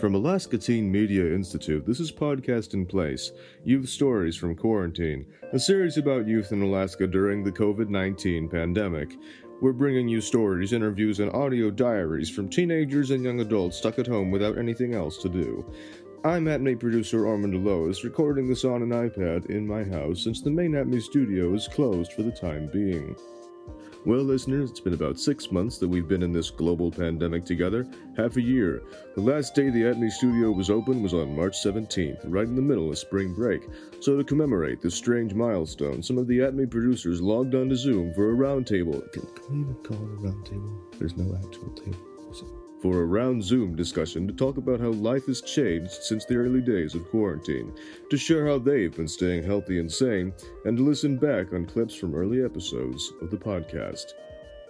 From Alaska Teen Media Institute, this is Podcast in Place Youth Stories from Quarantine, a series about youth in Alaska during the COVID 19 pandemic. We're bringing you stories, interviews, and audio diaries from teenagers and young adults stuck at home without anything else to do. I'm Atme producer Armand Lois, recording this on an iPad in my house since the main Atme studio is closed for the time being. Well, listeners, it's been about six months that we've been in this global pandemic together, half a year. The last day the Atme studio was open was on March 17th, right in the middle of spring break. So, to commemorate this strange milestone, some of the Atme producers logged onto Zoom for a roundtable. Can, can we even call it a roundtable? There's no actual table for a round Zoom discussion to talk about how life has changed since the early days of quarantine, to share how they've been staying healthy and sane, and to listen back on clips from early episodes of the podcast.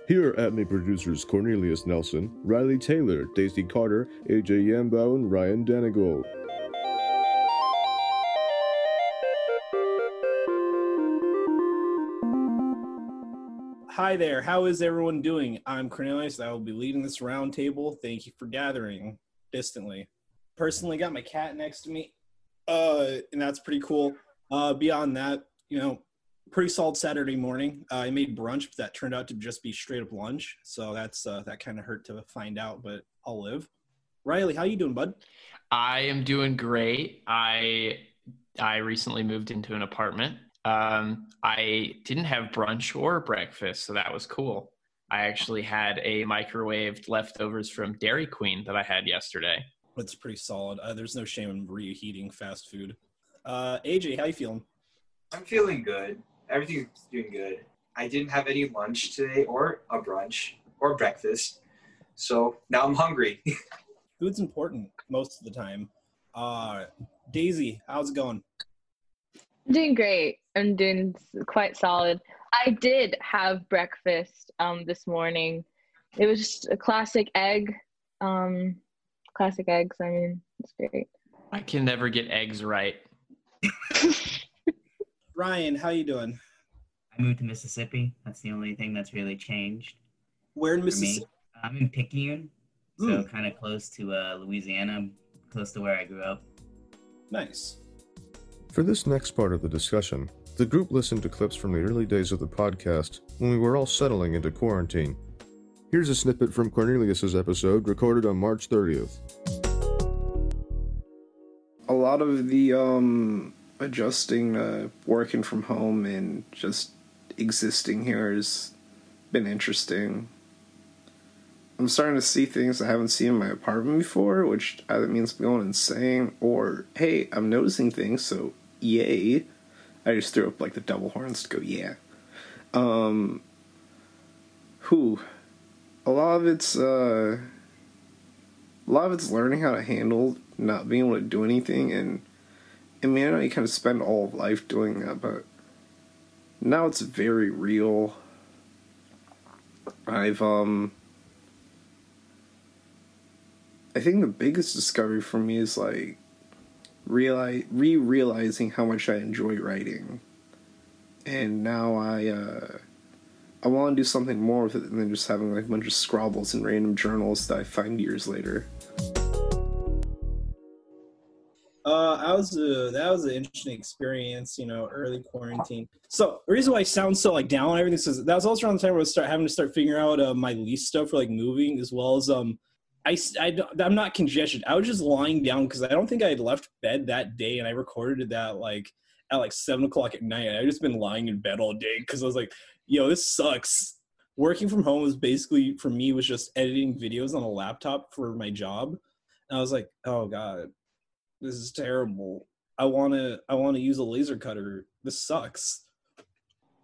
Here are Atme producers Cornelius Nelson, Riley Taylor, Daisy Carter, AJ Yambao, and Ryan Danigold. Hi there. How is everyone doing? I'm Cornelius. I will be leading this roundtable. Thank you for gathering distantly. Personally, got my cat next to me, uh, and that's pretty cool. Uh, beyond that, you know, pretty solid Saturday morning. Uh, I made brunch, but that turned out to just be straight up lunch. So that's uh, that kind of hurt to find out, but I'll live. Riley, how you doing, bud? I am doing great. I I recently moved into an apartment um, I didn't have brunch or breakfast, so that was cool. I actually had a microwaved leftovers from Dairy Queen that I had yesterday. It's pretty solid. Uh, there's no shame in reheating fast food. Uh, AJ, how you feeling? I'm feeling good. Everything's doing good. I didn't have any lunch today, or a brunch, or breakfast, so now I'm hungry. Food's important most of the time. Uh, Daisy, how's it going? doing great. I'm doing quite solid. I did have breakfast um, this morning. It was just a classic egg. Um, classic eggs. I mean, it's great. I can never get eggs right. Ryan, how you doing? I moved to Mississippi. That's the only thing that's really changed. Where in Mississippi? I'm in Picayune, so mm. kind of close to uh, Louisiana, close to where I grew up. Nice. For this next part of the discussion, the group listened to clips from the early days of the podcast when we were all settling into quarantine. Here's a snippet from Cornelius's episode recorded on March 30th. A lot of the um, adjusting uh, working from home and just existing here has been interesting. I'm starting to see things I haven't seen in my apartment before, which either means I'm going insane or, hey, I'm noticing things, so yay. I just threw up like the double horns to go, yeah. Um, who? A lot of it's, uh, a lot of it's learning how to handle not being able to do anything. And, I mean, I know you kind of spend all of life doing that, but now it's very real. I've, um, I think the biggest discovery for me is like realize re realizing how much I enjoy writing, and now I uh, I want to do something more with it than just having like a bunch of scrabbles and random journals that I find years later. Uh, I was uh, that was an interesting experience, you know, early quarantine. So the reason why I sound so like down and everything is that was also around the time where I was start having to start figuring out uh, my lease stuff for like moving as well as um I, I, I'm not congested. I was just lying down because I don't think I had left bed that day, and I recorded that like at like seven o'clock at night. I just been lying in bed all day because I was like, "Yo, this sucks." Working from home was basically for me was just editing videos on a laptop for my job, and I was like, "Oh god, this is terrible. I want to I want to use a laser cutter. This sucks."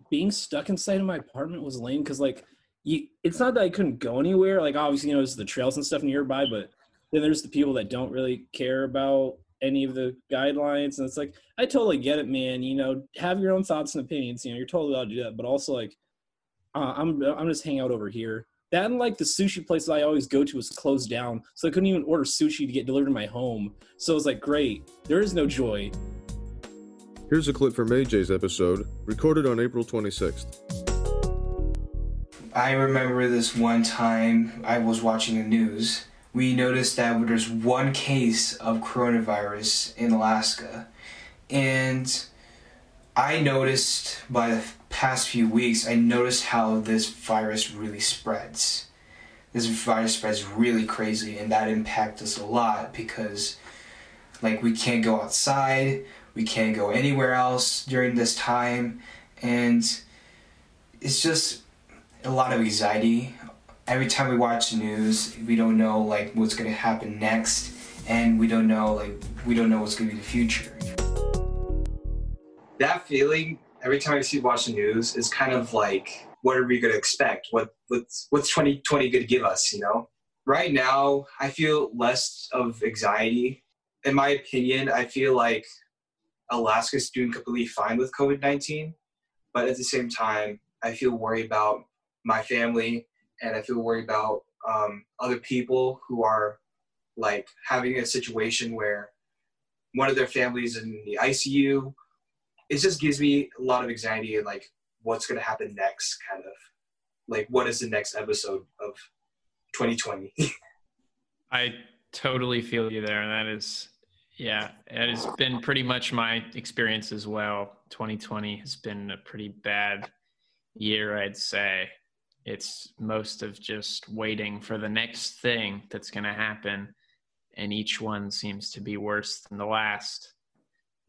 Being stuck inside of my apartment was lame because like you, it's not that I couldn't go anywhere. Like obviously, you know, there's the trails and stuff nearby, but then there's the people that don't really care about any of the guidelines. And it's like, I totally get it, man. You know, have your own thoughts and opinions. You know, you're totally allowed to do that. But also, like, uh, I'm I'm just hang out over here. That and like the sushi place that I always go to was closed down, so I couldn't even order sushi to get delivered to my home. So it was like, great, there is no joy. Here's a clip from AJ's episode, recorded on April 26th. I remember this one time I was watching the news. We noticed that there's one case of coronavirus in Alaska. And I noticed by the past few weeks, I noticed how this virus really spreads. This virus spreads really crazy, and that impacts us a lot because, like, we can't go outside, we can't go anywhere else during this time, and it's just a lot of anxiety. Every time we watch the news, we don't know like what's gonna happen next, and we don't know like we don't know what's gonna be the future. That feeling every time I see watch the news is kind of like, what are we gonna expect? What what's what's 2020 gonna give us? You know. Right now, I feel less of anxiety. In my opinion, I feel like Alaska's doing completely fine with COVID 19, but at the same time, I feel worried about my family and I feel worried about um, other people who are like having a situation where one of their families in the ICU. It just gives me a lot of anxiety and like what's going to happen next, kind of like what is the next episode of 2020. I totally feel you there, and that is yeah, it has been pretty much my experience as well. 2020 has been a pretty bad year, I'd say. It's most of just waiting for the next thing that's going to happen. And each one seems to be worse than the last.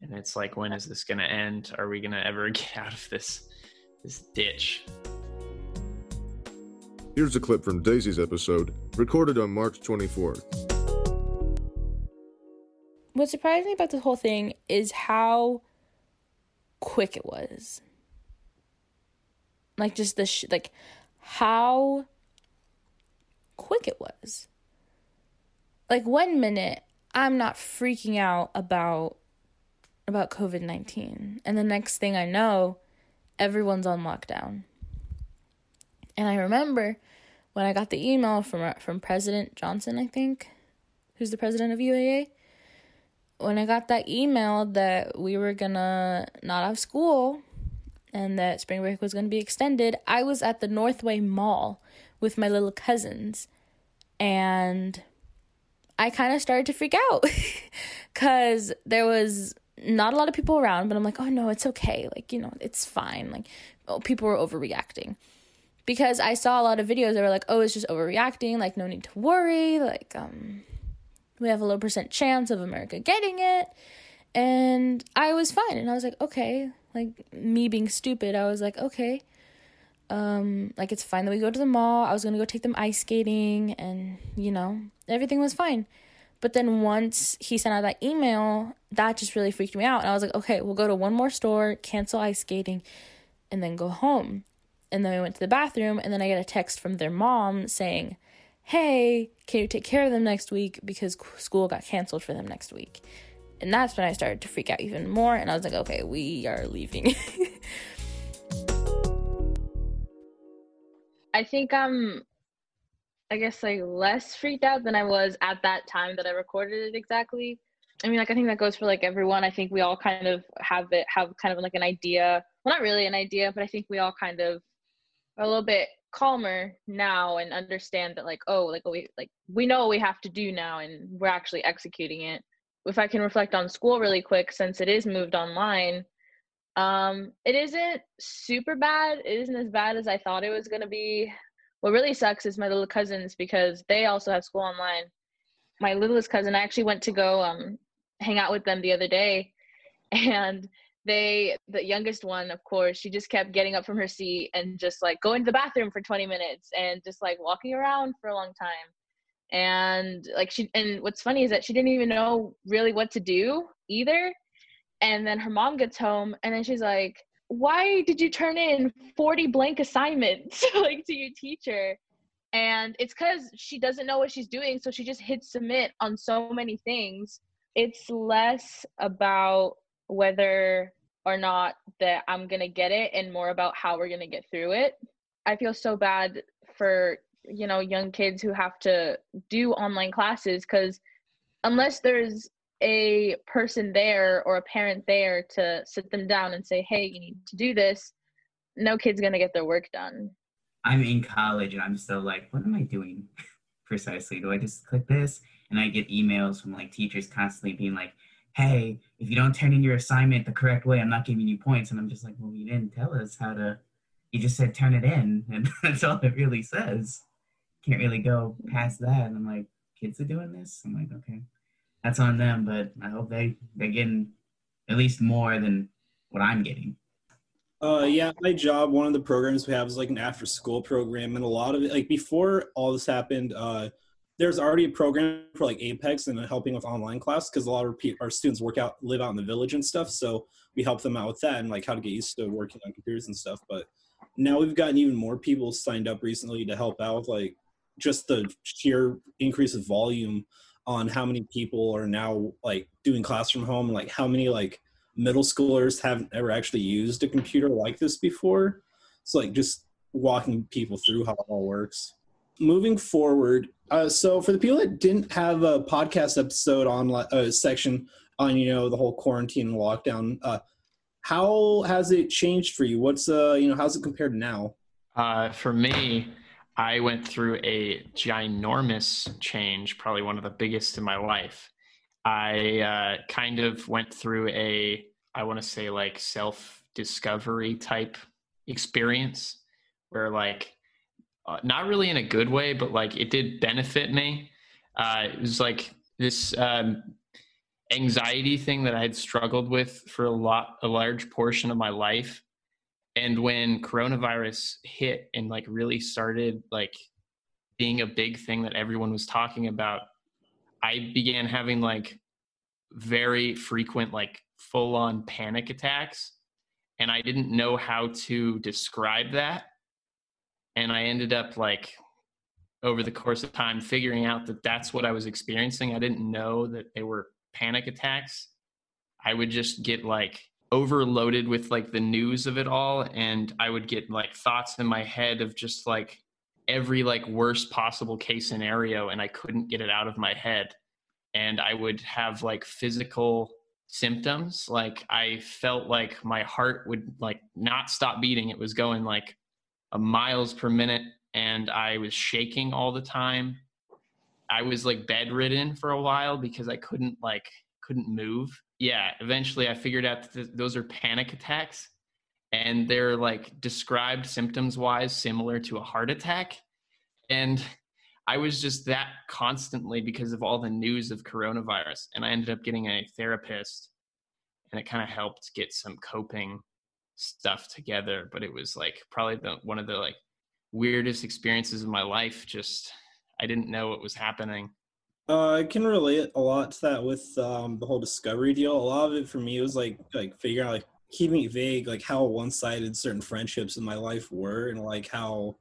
And it's like, when is this going to end? Are we going to ever get out of this, this ditch? Here's a clip from Daisy's episode, recorded on March 24th what surprised me about this whole thing is how quick it was. Like just the sh- like how quick it was. Like one minute I'm not freaking out about about COVID-19 and the next thing I know everyone's on lockdown. And I remember when I got the email from from President Johnsen, I think, who's the president of UAA, when I got that email that we were gonna not have school and that spring break was gonna be extended, I was at the Northway Mall with my little cousins and I kind of started to freak out because there was not a lot of people around, but I'm like, oh no, it's okay. Like, you know, it's fine. Like, oh, people were overreacting. Because I saw a lot of videos that were like, oh, it's just overreacting. Like, no need to worry. Like, um, we have a low percent chance of America getting it. And I was fine. And I was like, okay. Like me being stupid, I was like, okay. Um, like it's fine that we go to the mall. I was gonna go take them ice skating and you know, everything was fine. But then once he sent out that email, that just really freaked me out. And I was like, okay, we'll go to one more store, cancel ice skating, and then go home. And then we went to the bathroom, and then I get a text from their mom saying, hey, can you take care of them next week because school got canceled for them next week? And that's when I started to freak out even more. And I was like, okay, we are leaving. I think I'm, I guess, like less freaked out than I was at that time that I recorded it exactly. I mean, like, I think that goes for like everyone. I think we all kind of have it, have kind of like an idea. Well, not really an idea, but I think we all kind of are a little bit calmer now and understand that like oh like we like we know what we have to do now and we're actually executing it if i can reflect on school really quick since it is moved online um it isn't super bad. It isn't as bad as i thought it was going to be. What really sucks is my little cousins because they also have school online. My littlest cousin i actually went to go um hang out with them the other day and they the youngest one of course she just kept getting up from her seat and just like going to the bathroom for 20 minutes and just like walking around for a long time and like she and what's funny is that she didn't even know really what to do either. And then her mom gets home and then she's like why did you turn in 40 blank assignments like to your teacher? And it's because she doesn't know what she's doing so she just hits submit on so many things. It's less about whether or not that I'm to get it and more about how we're to get through it. I feel so bad for, you know, young kids who have to do online classes cuz unless there's a person there or a parent there to sit them down and say, hey, you need to do this, no kid's going to get their work done. I'm in college and I'm still like, what am I doing precisely? Do I just click this? And I get emails from like teachers constantly being like, hey, if you don't turn in your assignment the correct way, I'm not giving you points. And I'm just like, well, you didn't tell us how to, you just said turn it in. And that's all it really says. Can't really go past that. And I'm like, kids are doing this? I'm like, okay, that's on them, but I hope they, they're getting at least more than what I'm getting. Uh, yeah, my job, one of the programs we have is like an after school program. And a lot of it, like before all this happened, uh, there's already a program for like Apex and helping with online class because a lot of our students work out, live out in the village and stuff. So we help them out with that and like how to get used to working on computers and stuff. But now we've gotten even more people signed up recently to help out with like just the sheer increase of volume on how many people are now like doing class from home, like how many like middle schoolers haven't ever actually used a computer like this before. So like just walking people through how it all works. Moving forward, uh, so for the people that didn't have a podcast episode on a uh, section on you know the whole quarantine lockdown, uh, how has it changed for you? What's uh you know how's it compared now? Uh, for me, I went through a ginormous change, probably one of the biggest in my life. I uh, kind of went through a, I want to say like self discovery type experience where like, uh, not really in a good way, but like it did benefit me. Uh, it was like this um, anxiety thing that I had struggled with for a lot, a large portion of my life and when coronavirus hit and like really started like being a big thing that everyone was talking about i began having like very frequent like full on panic attacks. And i didn't know how to describe that. And i ended up like over the course of time figuring out that that's what i was experiencing. I didn't know that they were panic attacks. I would just get like overloaded with like the news of it all and i would get like thoughts in my head of just like every like worst possible case scenario and i couldn't get it out of my head. And i would have like physical symptoms like i felt like my heart would like not stop beating. It was going like a miles per minute and i was shaking all the time. I was like bedridden for a while because i couldn't like couldn't move yeah, eventually I figured out that th- those are panic attacks and they're like described symptoms wise similar to a heart attack. And I was just that constantly because of all the news of coronavirus. And I ended up getting a therapist and it kind of helped get some coping stuff together. But it was like probably the one of the like weirdest experiences of my life. Just I didn't know what was happening uh, I can relate a lot to that with um, the whole discovery deal. A lot of it for me was like like figuring out like keeping it vague, like how one sided certain friendships in my life were, and like how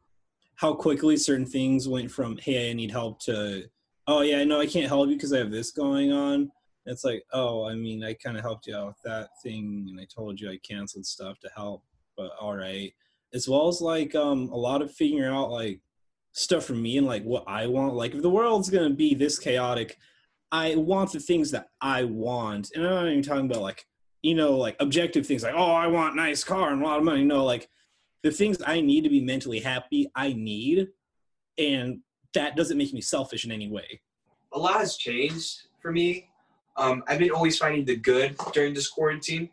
how quickly certain things went from hey I need help to oh yeah no I can't help you because I have this going on. It's like oh I mean I kind of helped you out with that thing, and I told you I canceled stuff to help, but all right. As well as like um a lot of figuring out like stuff for me and like what I want. Like if the world's gonna be this chaotic, I want the things that I want. And I'm not even talking about like, you know, like objective things like, oh, I want nice car and a lot of money. No, like the things I need to be mentally happy, I need. And that doesn't make me selfish in any way. A lot has changed for me. Um, I've been always finding the good during this quarantine.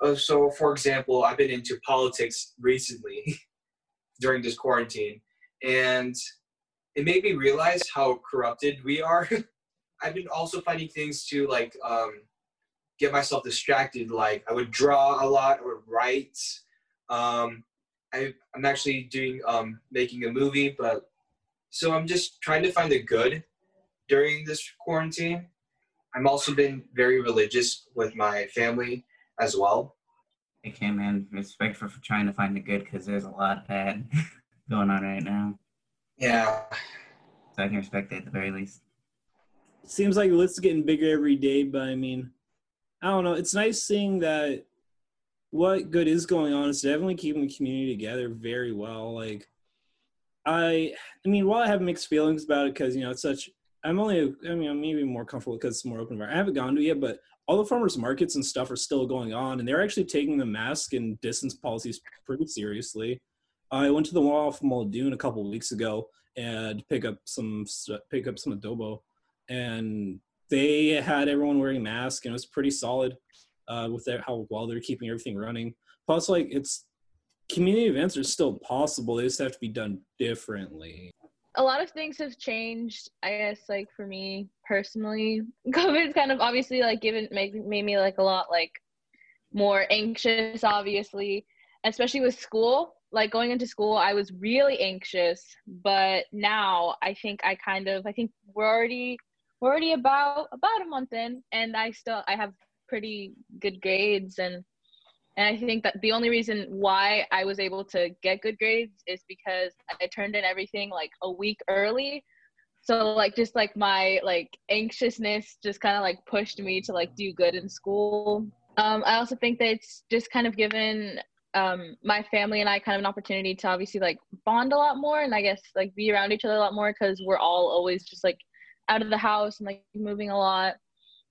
Uh, so, for example, I've been into politics recently during this quarantine and it made me realize how corrupted we are. I've been also finding things to like um, get myself distracted. Like I would draw a lot or write. Um, I, am actually doing um, making a movie, but so I'm just trying to find the good during this quarantine. I'm also been very religious with my family as well. Okay, man. Respect for, for trying to find the good because there's a lot bad. going on right now. Yeah. So I can respect it at the very least. seems like the list is getting bigger every day, but I mean, I don't know. It's nice seeing that what good is going on is definitely keeping the community together very well. Like, I, I mean, while I have mixed feelings about it, because you know it's such I'm only, I mean, I'm maybe more comfortable because it's more open environment. I haven't gone to it yet, but all the farmers markets and stuff are still going on, and they're actually taking the mask and distance policies pretty seriously. I went to the one off Muldoon a couple of weeks ago and pick up some pick up some adobo, and they had everyone wearing masks, and it was pretty solid uh, with their, how well they're keeping everything running. Plus, like it's community events are still possible; they just have to be done differently. A lot of things have changed i guess like for me personally. Covid's kind of obviously like given made, made me like a lot like more anxious obviously especially with school like going into school i was really anxious but now i think i kind of i think we're already we're already about about a month in and i still i have pretty good grades and and I think that the only reason why I was able to get good grades is because I turned in everything like a week early. So like just like my like anxiousness just kind of like pushed me to like do good in school. Um, I also think that it's just kind of given um, my family and I kind of an opportunity to obviously like bond a lot more and I guess like be around each other a lot more because we're all always just like out of the house and like moving a lot.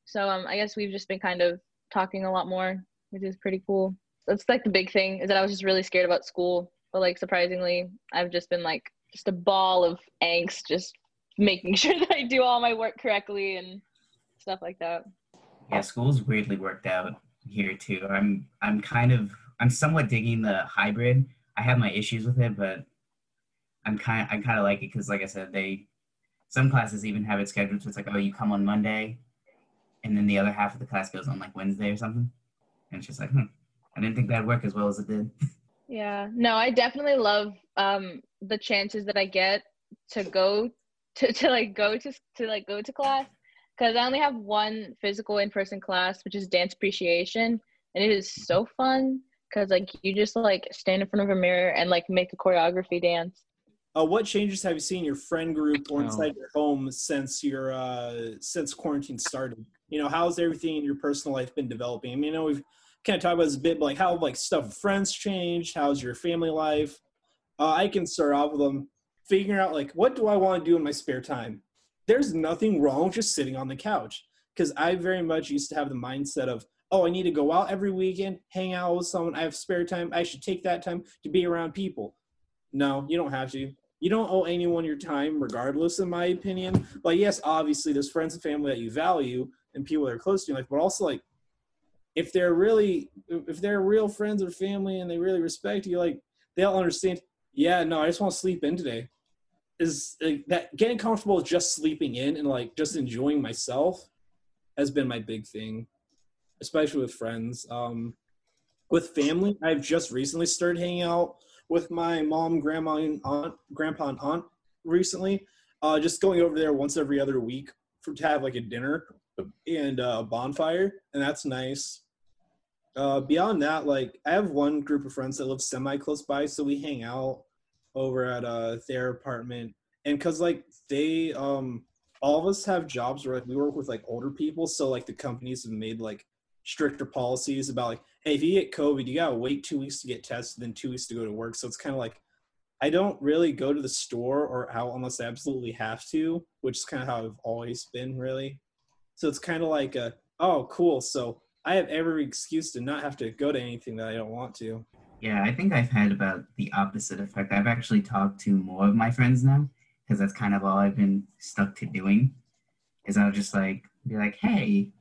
So um, I guess we've just been kind of talking a lot more which is pretty cool. That's like the big thing is that I was just really scared about school, but like surprisingly, I've just been like just a ball of angst, just making sure that I do all my work correctly and stuff like that. Yeah, school's weirdly worked out here too. I'm I'm kind of I'm somewhat digging the hybrid. I have my issues with it, but I'm kind I kind of like it because, like I said, they some classes even have it scheduled. So it's like, oh, you come on Monday, and then the other half of the class goes on like Wednesday or something. And it's just like, hmm, I didn't think that'd work as well as it did. Yeah, no, I definitely love um, the chances that I get to go to, to like go to to like go to class because I only have one physical in person class, which is dance appreciation, and it is so fun because like you just like stand in front of a mirror and like make a choreography dance. Uh, what changes have you seen in your friend group or inside oh. your home since your uh, since quarantine started? You know, how's everything in your personal life been developing? I mean, I know we've kind of talked about this a bit, but like how like stuff with friends changed. How's your family life? Uh, I can start off with them figuring out like what do I want to do in my spare time. There's nothing wrong with just sitting on the couch because I very much used to have the mindset of oh I need to go out every weekend, hang out with someone. I have spare time. I should take that time to be around people. No, you don't have to. You don't owe anyone your time, regardless, in my opinion. Like, yes, obviously, there's friends and family that you value and people that are close to you, like, but also like if they're really if they're real friends or family and they really respect you, like they'll understand. Yeah, no, I just want to sleep in today. Is like, that getting comfortable with just sleeping in and like just enjoying myself has been my big thing, especially with friends. Um, with family, I've just recently started hanging out with my mom, grandma, and aunt, grandpa, and aunt recently. Uh, just going over there once every other week for to have like a dinner and a bonfire, and that's nice. Uh, beyond that, like I have one group of friends that live semi close by, so we hang out over at uh, their apartment, and cause like they, um, all of us have jobs where like we work with like older people, so like the companies have made like stricter policies about like, hey, if you get COVID, you gotta wait two weeks to get tested, then two weeks to go to work. So it's kind of like I don't really go to the store or out unless I absolutely have to, which is kind of how I've always been, really. So it's kind of like a, oh, cool. So I have every excuse to not have to go to anything that I don't want to. Yeah, I think I've had about the opposite effect. I've actually talked to more of my friends now because that's kind of all I've been stuck to doing. Is I'll just like be like, "Hey,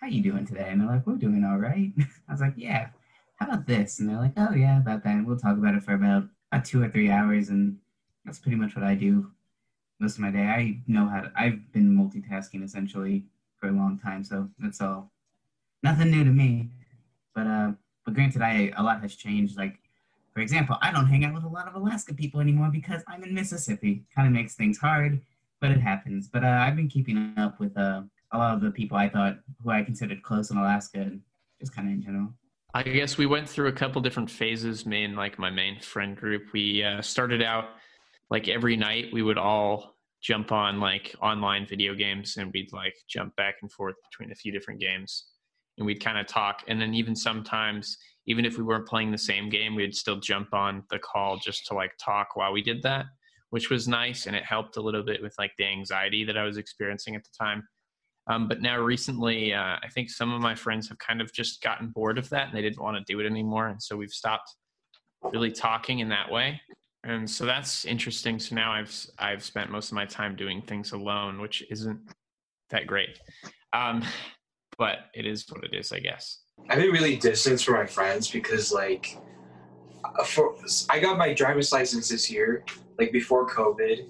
how you doing today?" And they're like, "We're doing all right." I was like, "Yeah, how about this?" And they're like, "Oh yeah, about that." And we'll talk about it for about about two or three hours, and that's pretty much what I do most of my day. I know how to, I've been multitasking essentially for a long time, so that's all. Nothing new to me. But uh, but granted, I a lot has changed. Like, for example, I don't hang out with a lot of Alaska people anymore because I'm in Mississippi. Kind of makes things hard, but it happens. But uh, I've been keeping up with uh, a lot of the people I thought who I considered close in Alaska, and just kind of in general. I guess we went through a couple different phases. Me and like my main friend group, we uh, started out like every night we would all jump on like online video games and we'd like jump back and forth between a few different games and we'd kind of talk and then even sometimes even if we weren't playing the same game we'd still jump on the call just to like talk while we did that which was nice and it helped a little bit with like the anxiety that I was experiencing at the time. Um, but now recently, uh, I think some of my friends have kind of just gotten bored of that and they didn't want to do it anymore, and so we've stopped really talking in that way. And so that's interesting. So now I've I've spent most of my time doing things alone, which isn't that great. Um, but it is what it is, I guess. I've been really distant from my friends because like uh, for I got my driver's license this year, like before COVID,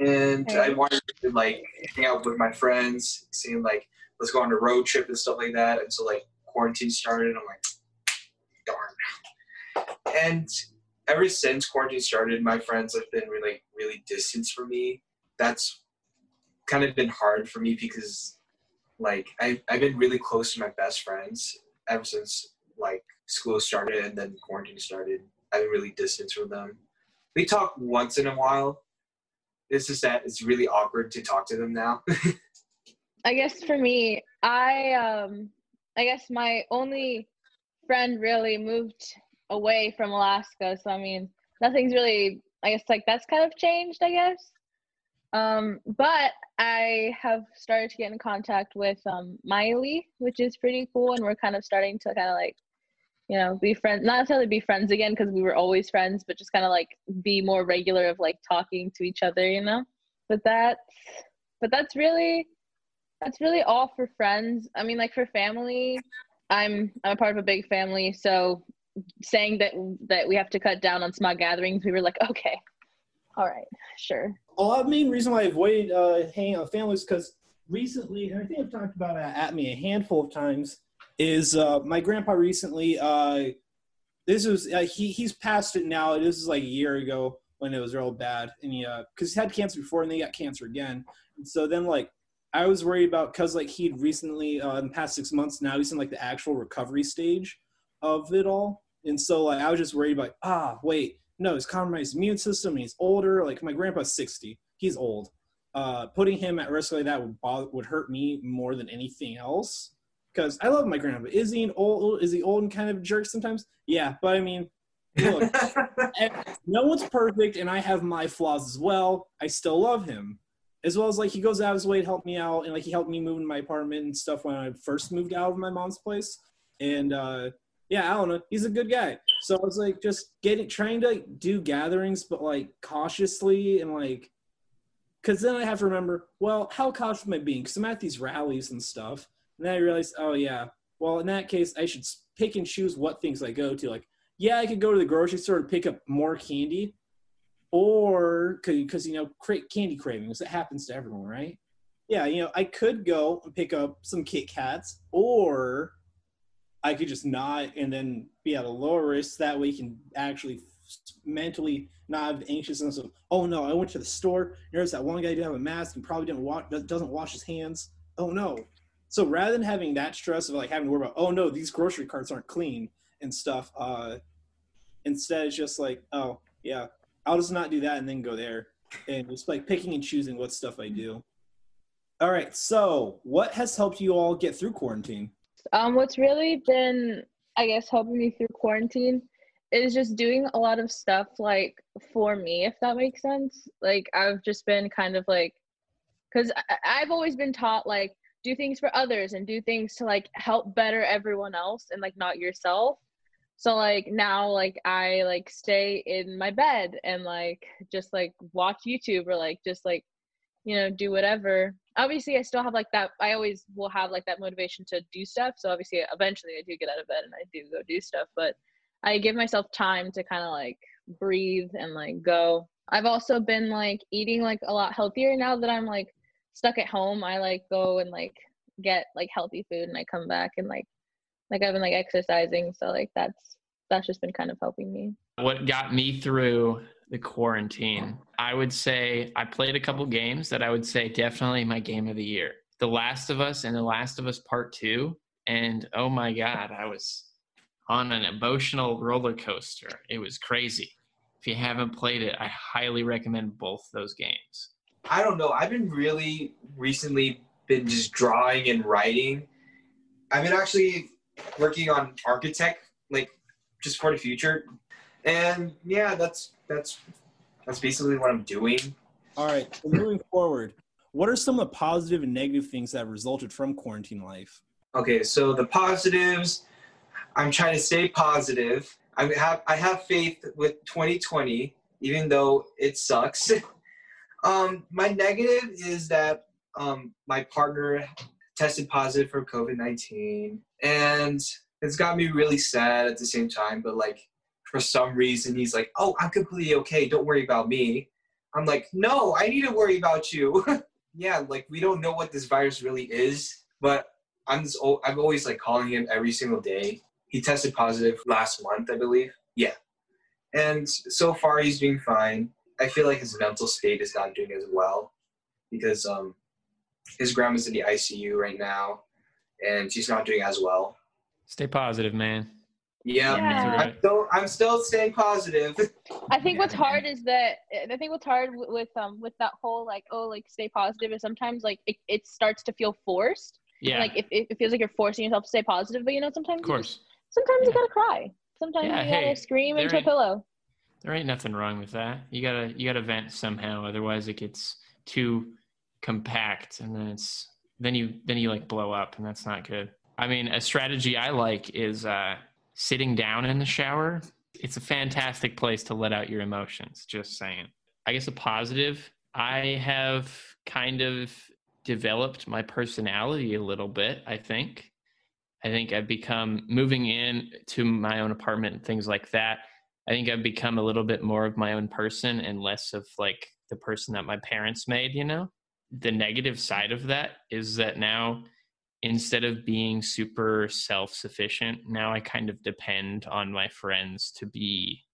and I wanted to like hang out with my friends, seeing like let's go on a road trip and stuff like that. And so like quarantine started, I'm like, darn. And ever since quarantine started, my friends have been really really distant from me. That's kind of been hard for me because like I I've been really close to my best friends ever since like school started and then quarantine started. I've been really distant from them. We talk once in a while. It's just that it's really awkward to talk to them now. I guess for me, I um I guess my only friend really moved away from Alaska, so I mean nothing's really I guess like that's kind of changed, I guess. Um, but I have started to get in contact with um, Miley, which is pretty cool, and we're kind of starting to kind of like, you know, be friends. Not necessarily be friends again because we were always friends, but just kind of like be more regular of like talking to each other, you know. But that's, but that's really, that's really all for friends. I mean, like for family, I'm I'm a part of a big family, so saying that that we have to cut down on small gatherings, we were like, okay, all right, sure. Lot of main reason why I avoid uh, hanging out with family is because recently, and I think I've talked about it at me a handful of times, is uh, my grandpa recently. Uh, this was uh, he he's passed it now. This is like a year ago when it was real bad, and he because uh, he had cancer before and then he got cancer again. And so then like I was worried about because like he'd recently uh, in the past six months now he's in like the actual recovery stage of it all, and so like I was just worried about ah wait no, he's compromised immune system. He's older. Like my grandpa's 60. He's old. Uh, putting him at risk like that would bother, would hurt me more than anything else. Because I love my grandpa. Is he an old? Is he old and kind of jerk sometimes? Yeah, but I mean, look, no one's perfect, and I have my flaws as well. I still love him, as well as like he goes out of his way to help me out, and like he helped me move in my apartment and stuff when I first moved out of my mom's place. And uh, yeah, I don't know. He's a good guy. So I was like, just getting trying to like, do gatherings, but like cautiously and like, because then I have to remember, well, how cautious am I being? Because I'm at these rallies and stuff, and then I realized, oh yeah, well in that case, I should pick and choose what things I go to. Like, yeah, I could go to the grocery store to pick up more candy, or because you know, create candy cravings. It happens to everyone, right? Yeah, you know, I could go and pick up some Kit Kats, or I could just not and then be at a lower risk. That way, you can actually mentally not have anxiousness of, oh no, I went to the store. There's that one guy didn't have a mask and probably didn't wash, doesn't wash his hands. Oh no. So rather than having that stress of like having to worry about, oh no, these grocery carts aren't clean and stuff, uh, instead it's just like, oh yeah, I'll just not do that and then go there and just like picking and choosing what stuff I do. All right, so what has helped you all get through quarantine? Um, what's really been, I guess, helping me through quarantine is just doing a lot of stuff like for me, if that makes sense. Like I've just been kind of like, because I've always been taught like do things for others and do things to like help better everyone else and like not yourself. So like now like I like stay in my bed and like just like watch YouTube or like just like you know do whatever obviously I still have like that. I always will have like that motivation to do stuff. So obviously, eventually, I do get out of bed and I do go do stuff. But I give myself time to kind of like breathe and like go. I've also been like eating like a lot healthier now that I'm like stuck at home. I like go and like get like healthy food and I come back and like like I've been like exercising. So like that's that's just been kind of helping me. What got me through the quarantine. I would say I played a couple games that I would say definitely my game of the year. The Last of Us and The Last of Us Part 2. And oh my God, I was on an emotional roller coaster. It was crazy. If you haven't played it, I highly recommend both those games. I don't know. I've been really recently been just drawing and writing. I've been actually working on architect, like just for the future. And yeah, that's that's That's basically what I'm doing. All right. So moving forward, what are some of the positive and negative things that have resulted from quarantine life? Okay, so the positives, I'm trying to stay positive. I have I have faith with 2020, even though it sucks. um, my negative is that um, my partner tested positive for COVID 19, and it's got me really sad at the same time. But like, for some reason, he's like, "Oh, I'm completely okay. Don't worry about me." I'm like, "No, I need to worry about you." yeah, like we don't know what this virus really is, but I'm just, I'm always like calling him every single day. He tested positive last month, I believe. Yeah, and so far he's doing fine. I feel like his mental state is not doing as well because um, his grandma's in the ICU right now, and she's not doing as well. Stay positive, man. Yeah, Yeah. I'm still I'm still staying positive. I think what's Yeah. hard is that I think what's hard with, with um with that whole like oh like stay positive is sometimes like it, it starts to feel forced. Yeah, Like it, it feels like you're forcing yourself to stay positive, but you know sometimes of you just- course. sometimes Yeah. you gotta cry. Sometimes Yeah, you gotta hey, scream into a ain't- pillow. There ain't nothing wrong with that. You gotta you gotta vent somehow, otherwise it gets too compact, and then it's then you then you like blow up, and that's not good. I mean, a strategy I like is uh, sitting down in the shower. It's a fantastic place to let out your emotions. Just saying. I guess a positive. I have kind of developed my personality a little bit. I think. I think I've become moving in to my own apartment and things like that. I think I've become a little bit more of my own person and less of like the person that my parents made, you know? The negative side of that is that now instead of being super self-sufficient, now I kind of depend on my friends to be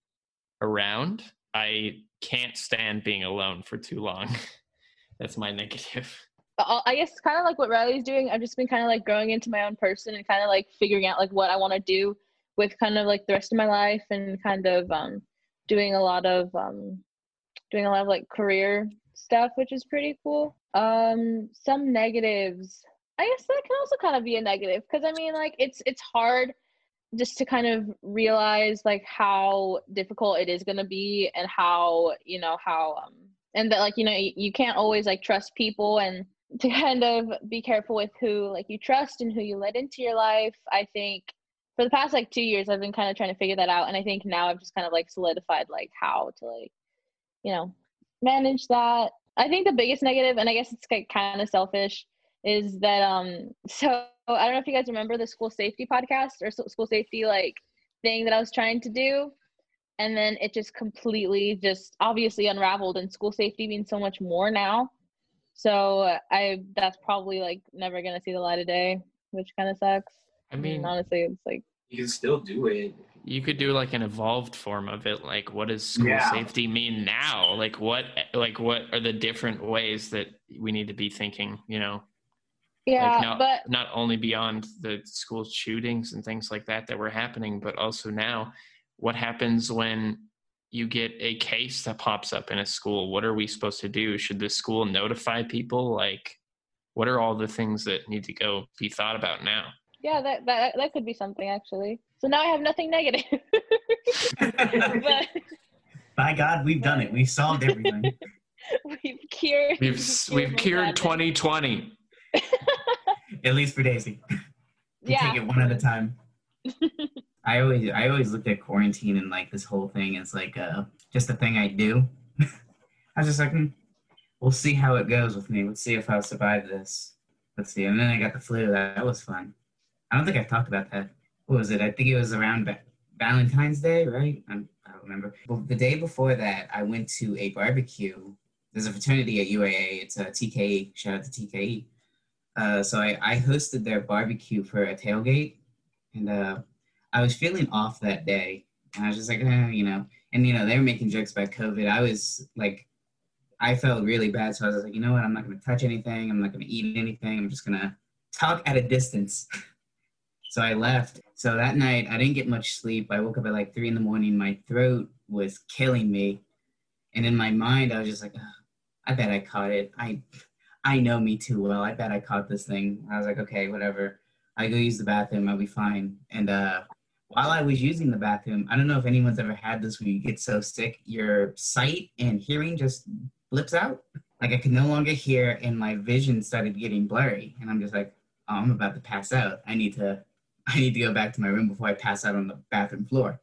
around. I can't stand being alone for too long. That's my negative. I guess kind of like what Riley's doing. I've just been kind of like growing into my own person and kind of like figuring out like what I want to do with kind of like the rest of my life and kind of um doing a lot of um doing a lot of like career stuff, which is pretty cool. Um, some negatives. I guess that can also kind of be a negative because I mean like it's it's hard just to kind of realize like how difficult it is going to be and how you know how um and that like you know you, you can't always like trust people and to kind of be careful with who like you trust and who you let into your life i think for the past like two years i've been kind of trying to figure that out and i think now i've just kind of like solidified like how to like you know manage that. I think the biggest negative and i guess it's like kind of selfish is that um so i don't know if you guys remember the school safety podcast or school safety like thing that i was trying to do and then it just completely just obviously unraveled and school safety means so much more now. So i that's probably like never gonna see the light of day which kind of sucks I mean, honestly it's like You can still do it. you could do like an evolved form of it like what does school Yeah. safety mean now? Like what like what are the different ways that we need to be thinking you know? Yeah like not, but not only beyond the school shootings and things like that that were happening but also now what happens when you get a case that pops up in a school? What are we supposed to do? Should the school notify people? Like what are all the things that need to go be thought about now yeah that that, that could be something actually so now i have nothing negative but By God, we've done it. We've solved everything. we've cured we've we've my cured 2020 At least for Daisy. We yeah take it one at a time. I always I always looked at quarantine and like this whole thing as like uh just a thing I do. I was just like, hmm, we'll see how it goes with me. Let's see if I'll survive this. Let's see. And then I got the flu. That, that was fun. I don't think I've talked about that. What was it? I think it was around Va- Valentine's Day, right? I'm, I don't remember. Well, the day before that, I went to a barbecue. There's a fraternity at UAA. It's a TKE. Shout out to TKE. Uh, so I, I hosted their barbecue for a tailgate, and uh, I was feeling off that day, and I was just like, eh, you know, and you know they were making jokes about COVID. I was like, I felt really bad, so I was like, you know what? I'm not gonna touch anything. I'm not gonna eat anything. I'm just gonna talk at a distance. so I left. So that night I didn't get much sleep. I woke up at like three in the morning. My throat was killing me, and in my mind I was just like, "Ugh, I bet I caught it. I I know me too well. I bet I caught this thing. I was like, okay, whatever. I go use the bathroom. I'll be fine. And uh, while I was using the bathroom, I don't know if anyone's ever had this where you get so sick, your sight and hearing just blips out. Like I could no longer hear and my vision started getting blurry. And I'm just like, oh, I'm about to pass out. I need to I need to go back to my room before I pass out on the bathroom floor.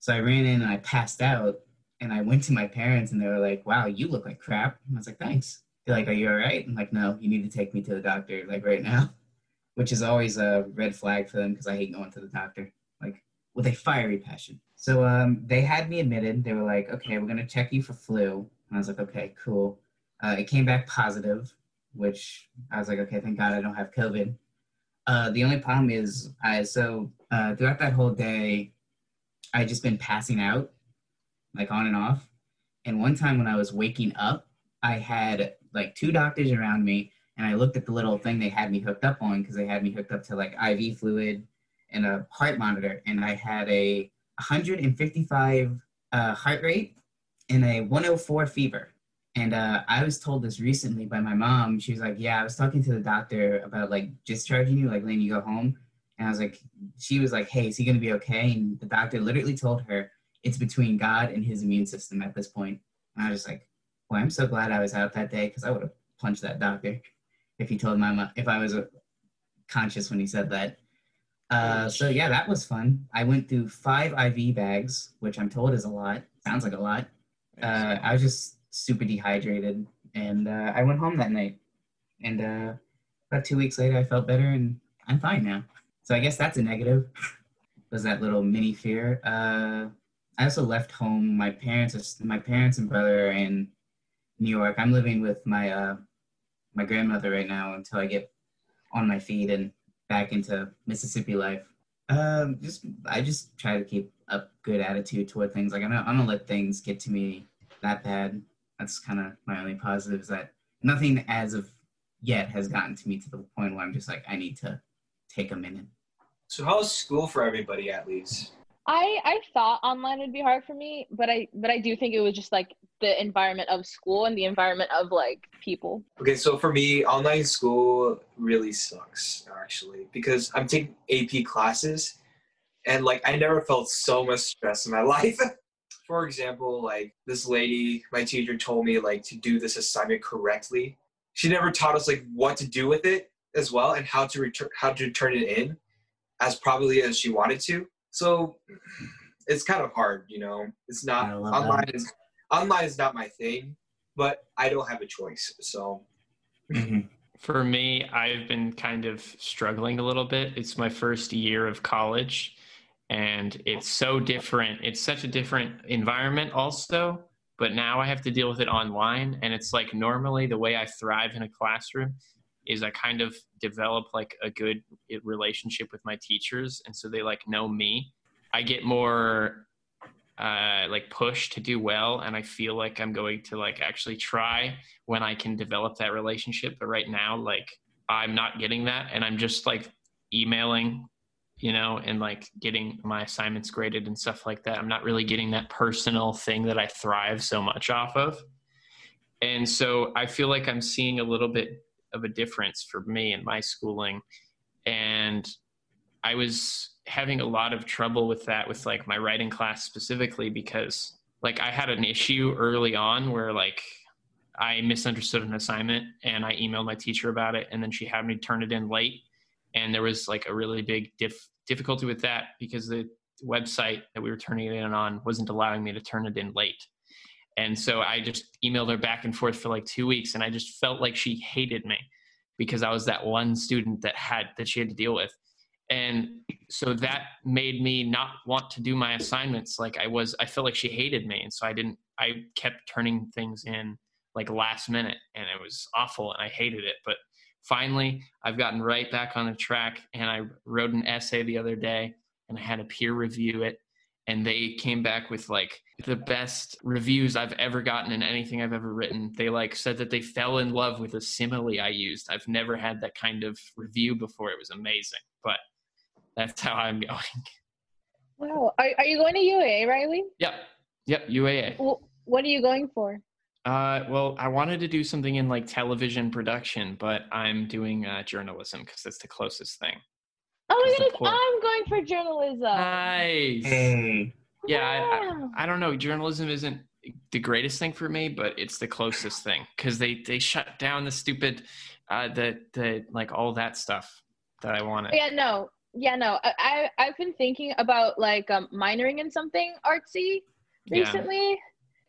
So I ran in and I passed out and I went to my parents and they were like, wow, you look like crap. And I was like, thanks. They're like, are you all right? I'm like, no, you need to take me to the doctor like right now, which is always a red flag for them because I hate going to the doctor like with a fiery passion. So um, they had me admitted. They were like, okay, we're going to check you for flu. And I was like, okay, cool. Uh, it came back positive, which I was like, okay, thank God I don't have COVID. Uh, the only problem is, I so uh, throughout that whole day, I just been passing out, like on and off. And one time when I was waking up, I had like two doctors around me, and I looked at the little thing they had me hooked up on because they had me hooked up to like IV fluid and a heart monitor, and I had a 155 uh, heart rate and a 104 fever. And uh, I was told this recently by my mom. She was like, "Yeah, I was talking to the doctor about like discharging you, like letting you go home." And I was like, "She was like, hey, is he gonna be okay?" And the doctor literally told her it's between God and his immune system at this point. And I was like, "Well, I'm so glad I was out that day because I would have punched that doctor if he told my mom if I was uh, conscious when he said that." Uh, so yeah, that was fun. I went through five IV bags, which I'm told is a lot. Sounds like a lot. Uh, I was just super dehydrated, and uh, I went home that night. And uh, about two weeks later, I felt better, and I'm fine now. So I guess that's a negative. was that little mini fear? Uh, I also left home. My parents, my parents and brother are in New York. I'm living with my uh, my grandmother right now until I get on my feet and back into Mississippi life. Um, just I just try to keep a good attitude toward things. Like I don't, I don't let things get to me that bad. That's kind of my only positive is that nothing as of yet has gotten to me to the point where I'm just like I need to take a minute. So how's school for everybody at least? I I thought online would be hard for me, but I but I do think it was just like the environment of school and the environment of like people. Okay, so for me, online school really sucks actually because I'm taking AP classes and like I never felt so much stress in my life. For example, like this lady, my teacher told me like to do this assignment correctly. She never taught us like what to do with it as well and how to return how to turn it in as probably as she wanted to so it's kind of hard, you know. It's not online that. is online is not my thing, but I don't have a choice. So mm-hmm. for me, I've been kind of struggling a little bit. It's my first year of college and it's so different. It's such a different environment also, but now I have to deal with it online and it's like normally the way I thrive in a classroom is I kind of develop like a good relationship with my teachers, and so they like know me. I get more uh, like push to do well, and I feel like I'm going to like actually try when I can develop that relationship. But right now, like I'm not getting that, and I'm just like emailing, you know, and like getting my assignments graded and stuff like that. I'm not really getting that personal thing that I thrive so much off of. And so I feel like I'm seeing a little bit of a difference for me in my schooling and i was having a lot of trouble with that with like my writing class specifically because like i had an issue early on where like i misunderstood an assignment and i emailed my teacher about it and then she had me turn it in late and there was like a really big dif- difficulty with that because the website that we were turning it in on wasn't allowing me to turn it in late and so I just emailed her back and forth for like two weeks, and I just felt like she hated me because I was that one student that had that she had to deal with. And so that made me not want to do my assignments like I was. I felt like she hated me, and so I didn't. I kept turning things in like last minute, and it was awful, and I hated it. But finally, I've gotten right back on the track, and I wrote an essay the other day, and I had a peer review it, and they came back with like the best reviews I've ever gotten in anything I've ever written. They like said that they fell in love with a simile I used. I've never had that kind of review before. It was amazing, but that's how I'm going. Wow. Are, are you going to UAA, Riley? Yep. Yep. UAA. Well, what are you going for? Uh, well, I wanted to do something in like television production, but I'm doing uh, journalism because it's the closest thing. Oh my 'Cause the goodness, poor- I'm going for journalism. Nice. Hey, Yeah, I, Wow. I, I don't know. Journalism isn't the greatest thing for me, but it's the closest thing because they they shut down the stupid, uh, the the like all that stuff that I wanted. Yeah, no, yeah, no. I, I I've been thinking about like um, minoring in something artsy recently. Yeah.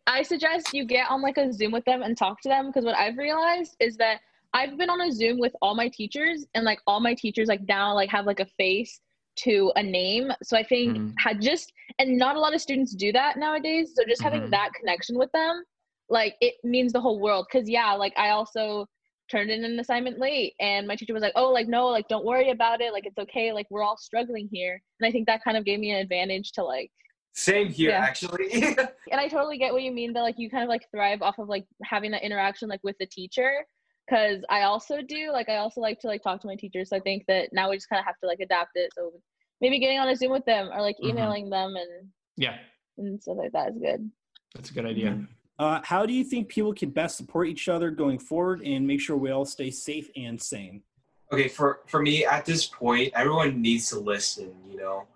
I suggest you get on like a Zoom with them and talk to them because what I've realized is that I've been on a Zoom with all my teachers and like all my teachers like now like have like a face to a name. So I think Mhm. had just and not a lot of students do that nowadays. So just having Mhm. that connection with them, like it means the whole world. Cause yeah, like I also turned in an assignment late and my teacher was like, Oh, like no, like don't worry about it, like it's okay, like we're all struggling here. And I think that kind of gave me an advantage to like Same here, Yeah. actually. and I totally get what you mean that like you kind of like thrive off of like having that interaction like with the teacher because I also do like I also like to like talk to my teachers so I think that now we just kind of have to like adapt it so maybe getting on a Zoom with them or like Mhm. emailing them and Yeah, and stuff like that is good. that's a good idea. Uh, how do you think people can best support each other going forward and make sure we all stay safe and sane? okay, for for me at this point, everyone needs to listen. You know,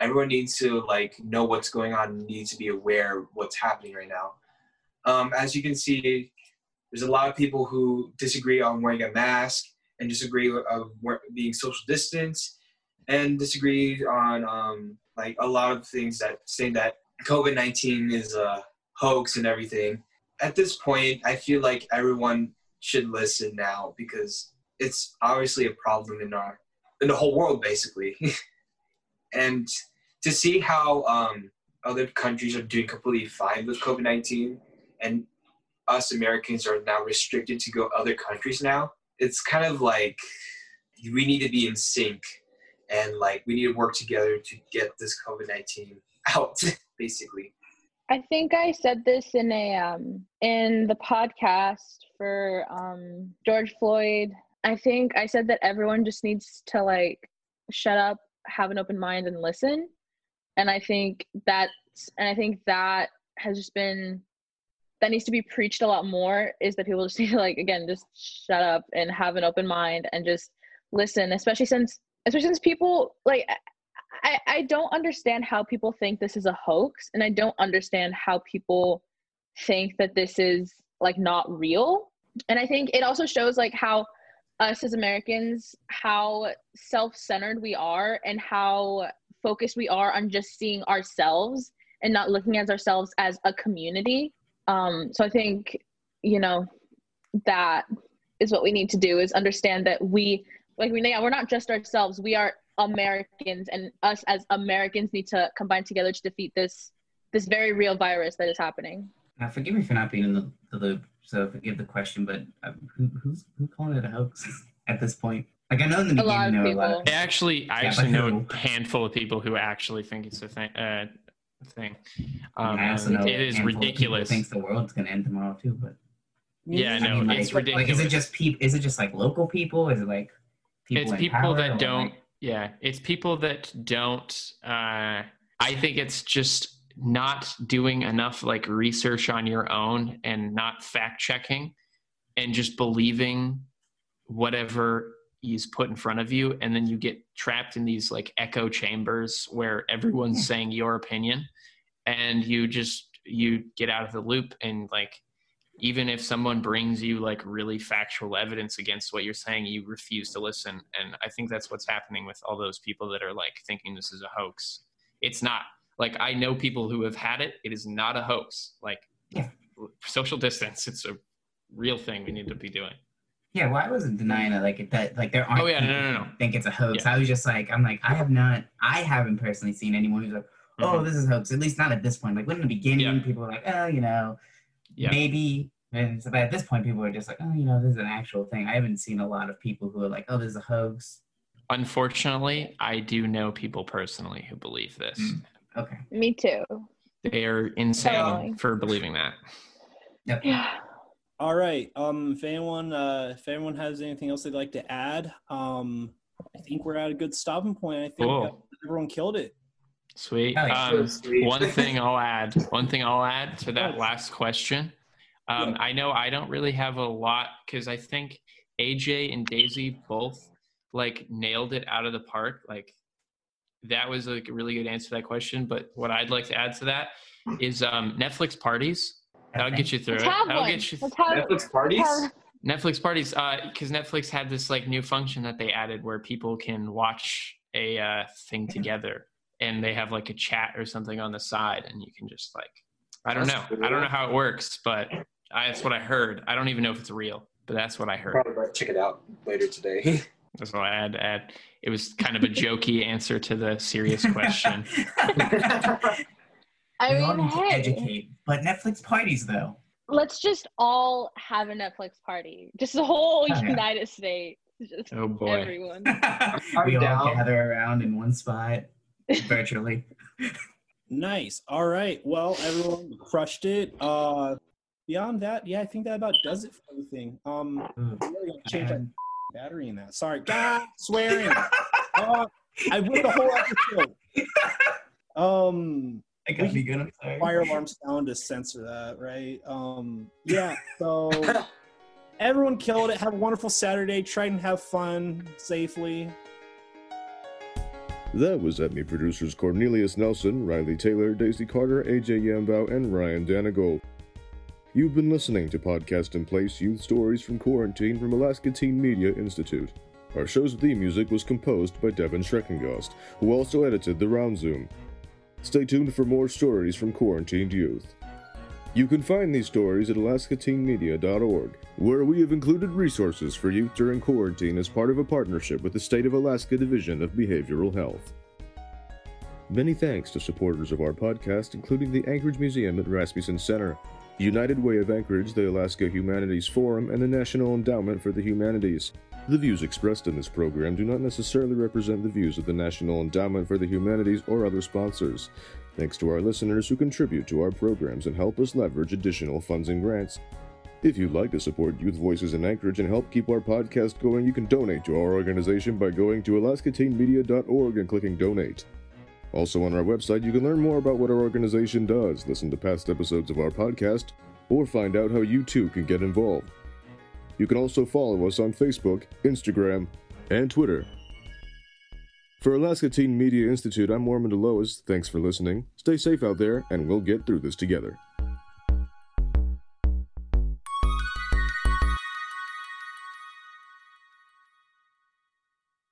everyone needs to like know what's going on, needs to be aware of what's happening right now. Um, as you can see, there's a lot of people who disagree on wearing a mask and disagree of being social distance and disagree on um, like a lot of things that saying that COVID nineteen is a hoax and everything. At this point, I feel like everyone should listen now because it's obviously a problem in our in the whole world basically and to see how um, other countries are doing completely fine with covid-19 and us americans are now restricted to go other countries now it's kind of like we need to be in sync and like we need to work together to get this covid-19 out basically I think I said this in a um in the podcast for um George Floyd. I think I said that everyone just needs to like shut up, have an open mind and listen. And I think that's and I think that has just been that needs to be preached a lot more is that people just need to like again just shut up and have an open mind and just listen, especially since especially since people like I, I don't understand how people think this is a hoax and I don't understand how people think that this is like not real. And I think it also shows like how us as Americans, how self-centered we are and how focused we are on just seeing ourselves and not looking at ourselves as a community. Um, so I think, you know, that is what we need to do is understand that we like we yeah, we're not just ourselves, we are Americans and us as Americans need to combine together to defeat this this very real virus that is happening. Now, forgive me for not being in the, the loop, so forgive the question, but uh, who, who's who calling it a hoax at this point? Like I know in the A lot beginning of there were a lot people. I actually, I Yeah, actually know who? a handful of people who actually think it's a thing. Uh, thing. Um, I also know it a is handful of people ridiculous. Thinks the world's gonna end tomorrow too, but Yeah, I no, mean, like, it's like, is it just people? Is it just like local people? Is it like people? it's in people power, that don't like- yeah it's people that don't uh i think it's just not doing enough like research on your own and not fact checking and just believing whatever is put in front of you and then you get trapped in these like echo chambers where everyone's saying your opinion and you just you get out of the loop and like even if someone brings you like really factual evidence against what you're saying, you refuse to listen. And I think that's what's happening with all those people that are like thinking this is a hoax. It's not. Like I know people who have had it. It is not a hoax. Like Yeah. social distance, it's a real thing we need to be doing. Yeah, well, I wasn't denying it. Like it- that, like there aren't. Oh, yeah, no, people no, no, no. Think it's a hoax. Yeah. I was just like, I'm like, I have not, I haven't personally seen anyone who's like, oh, Mhm. this is a hoax. At least not at this point. Like when in the beginning, Yeah. people were like, oh, you know, Yeah. maybe. And so, but at this point, people are just like, oh, you know, this is an actual thing. I haven't seen a lot of people who are like, oh, this is a hoax. Unfortunately, I do know people personally who believe this. Mm. Okay. Me too. They are insane Totally. for believing that. Yep. Yeah. All right. Um, if anyone, uh, if anyone has anything else they'd like to add, um, I think we're at a good stopping point. I think Cool. everyone killed it. Sweet. Yeah. Um, Sweet. one thing I'll add. One thing I'll add to that Yes. last question. Um, Yeah. I know I don't really have a lot because I think AJ and Daisy both like nailed it out of the park. Like that was like a really good answer to that question. But what I'd like to add to that is um, Netflix parties. That'll get you through Let's it. have That'll one. get you. Let's have, Netflix parties. have- Netflix parties, because Netflix had this like new function that they added where people can watch a uh, thing together, and they have like a chat or something on the side, and you can just like, I don't know, That's I don't know how it works, but I, that's what I heard. I don't even know if it's real, but that's what I heard. Probably check it out later today. That's all I had to add. It was kind of a jokey answer to the serious question. I we all mean, need to educate, but Netflix parties though. let's just all have a Netflix party. Just the whole Oh, yeah. United States. Just Oh boy. everyone. we all down. gather around in one spot virtually. Nice. All right. Well, everyone crushed it. Uh, beyond that, yeah, I think that about does it for everything. Um, Ooh. I'm really gonna change that battery in that. Sorry, God, swearing. uh, I ruined the whole episode. Um, I gotta be good. I'm sorry. fire alarm sound to censor that, right? Um, yeah. So everyone killed it. Have a wonderful Saturday. Try and have fun safely. That was ATMI producers Cornelius Nelson, Riley Taylor, Daisy Carter, AJ Yambao, and Ryan Danigal. You've been listening to Podcast in Place Youth Stories from Quarantine from Alaska Teen Media Institute. Our show's theme music was composed by Devin Schreckengost, who also edited the Round Zoom. Stay tuned for more stories from quarantined youth. You can find these stories at alaskateenmedia.org, where we have included resources for youth during quarantine as part of a partnership with the State of Alaska Division of Behavioral Health. Many thanks to supporters of our podcast, including the Anchorage Museum at Rasmuson Center, United Way of Anchorage, the Alaska Humanities Forum, and the National Endowment for the Humanities. The views expressed in this program do not necessarily represent the views of the National Endowment for the Humanities or other sponsors. Thanks to our listeners who contribute to our programs and help us leverage additional funds and grants. If you'd like to support Youth Voices in Anchorage and help keep our podcast going, you can donate to our organization by going to alaskateenmedia.org and clicking donate. Also, on our website, you can learn more about what our organization does, listen to past episodes of our podcast, or find out how you too can get involved. You can also follow us on Facebook, Instagram, and Twitter. For Alaska Teen Media Institute, I'm Mormon DeLois. Thanks for listening. Stay safe out there, and we'll get through this together.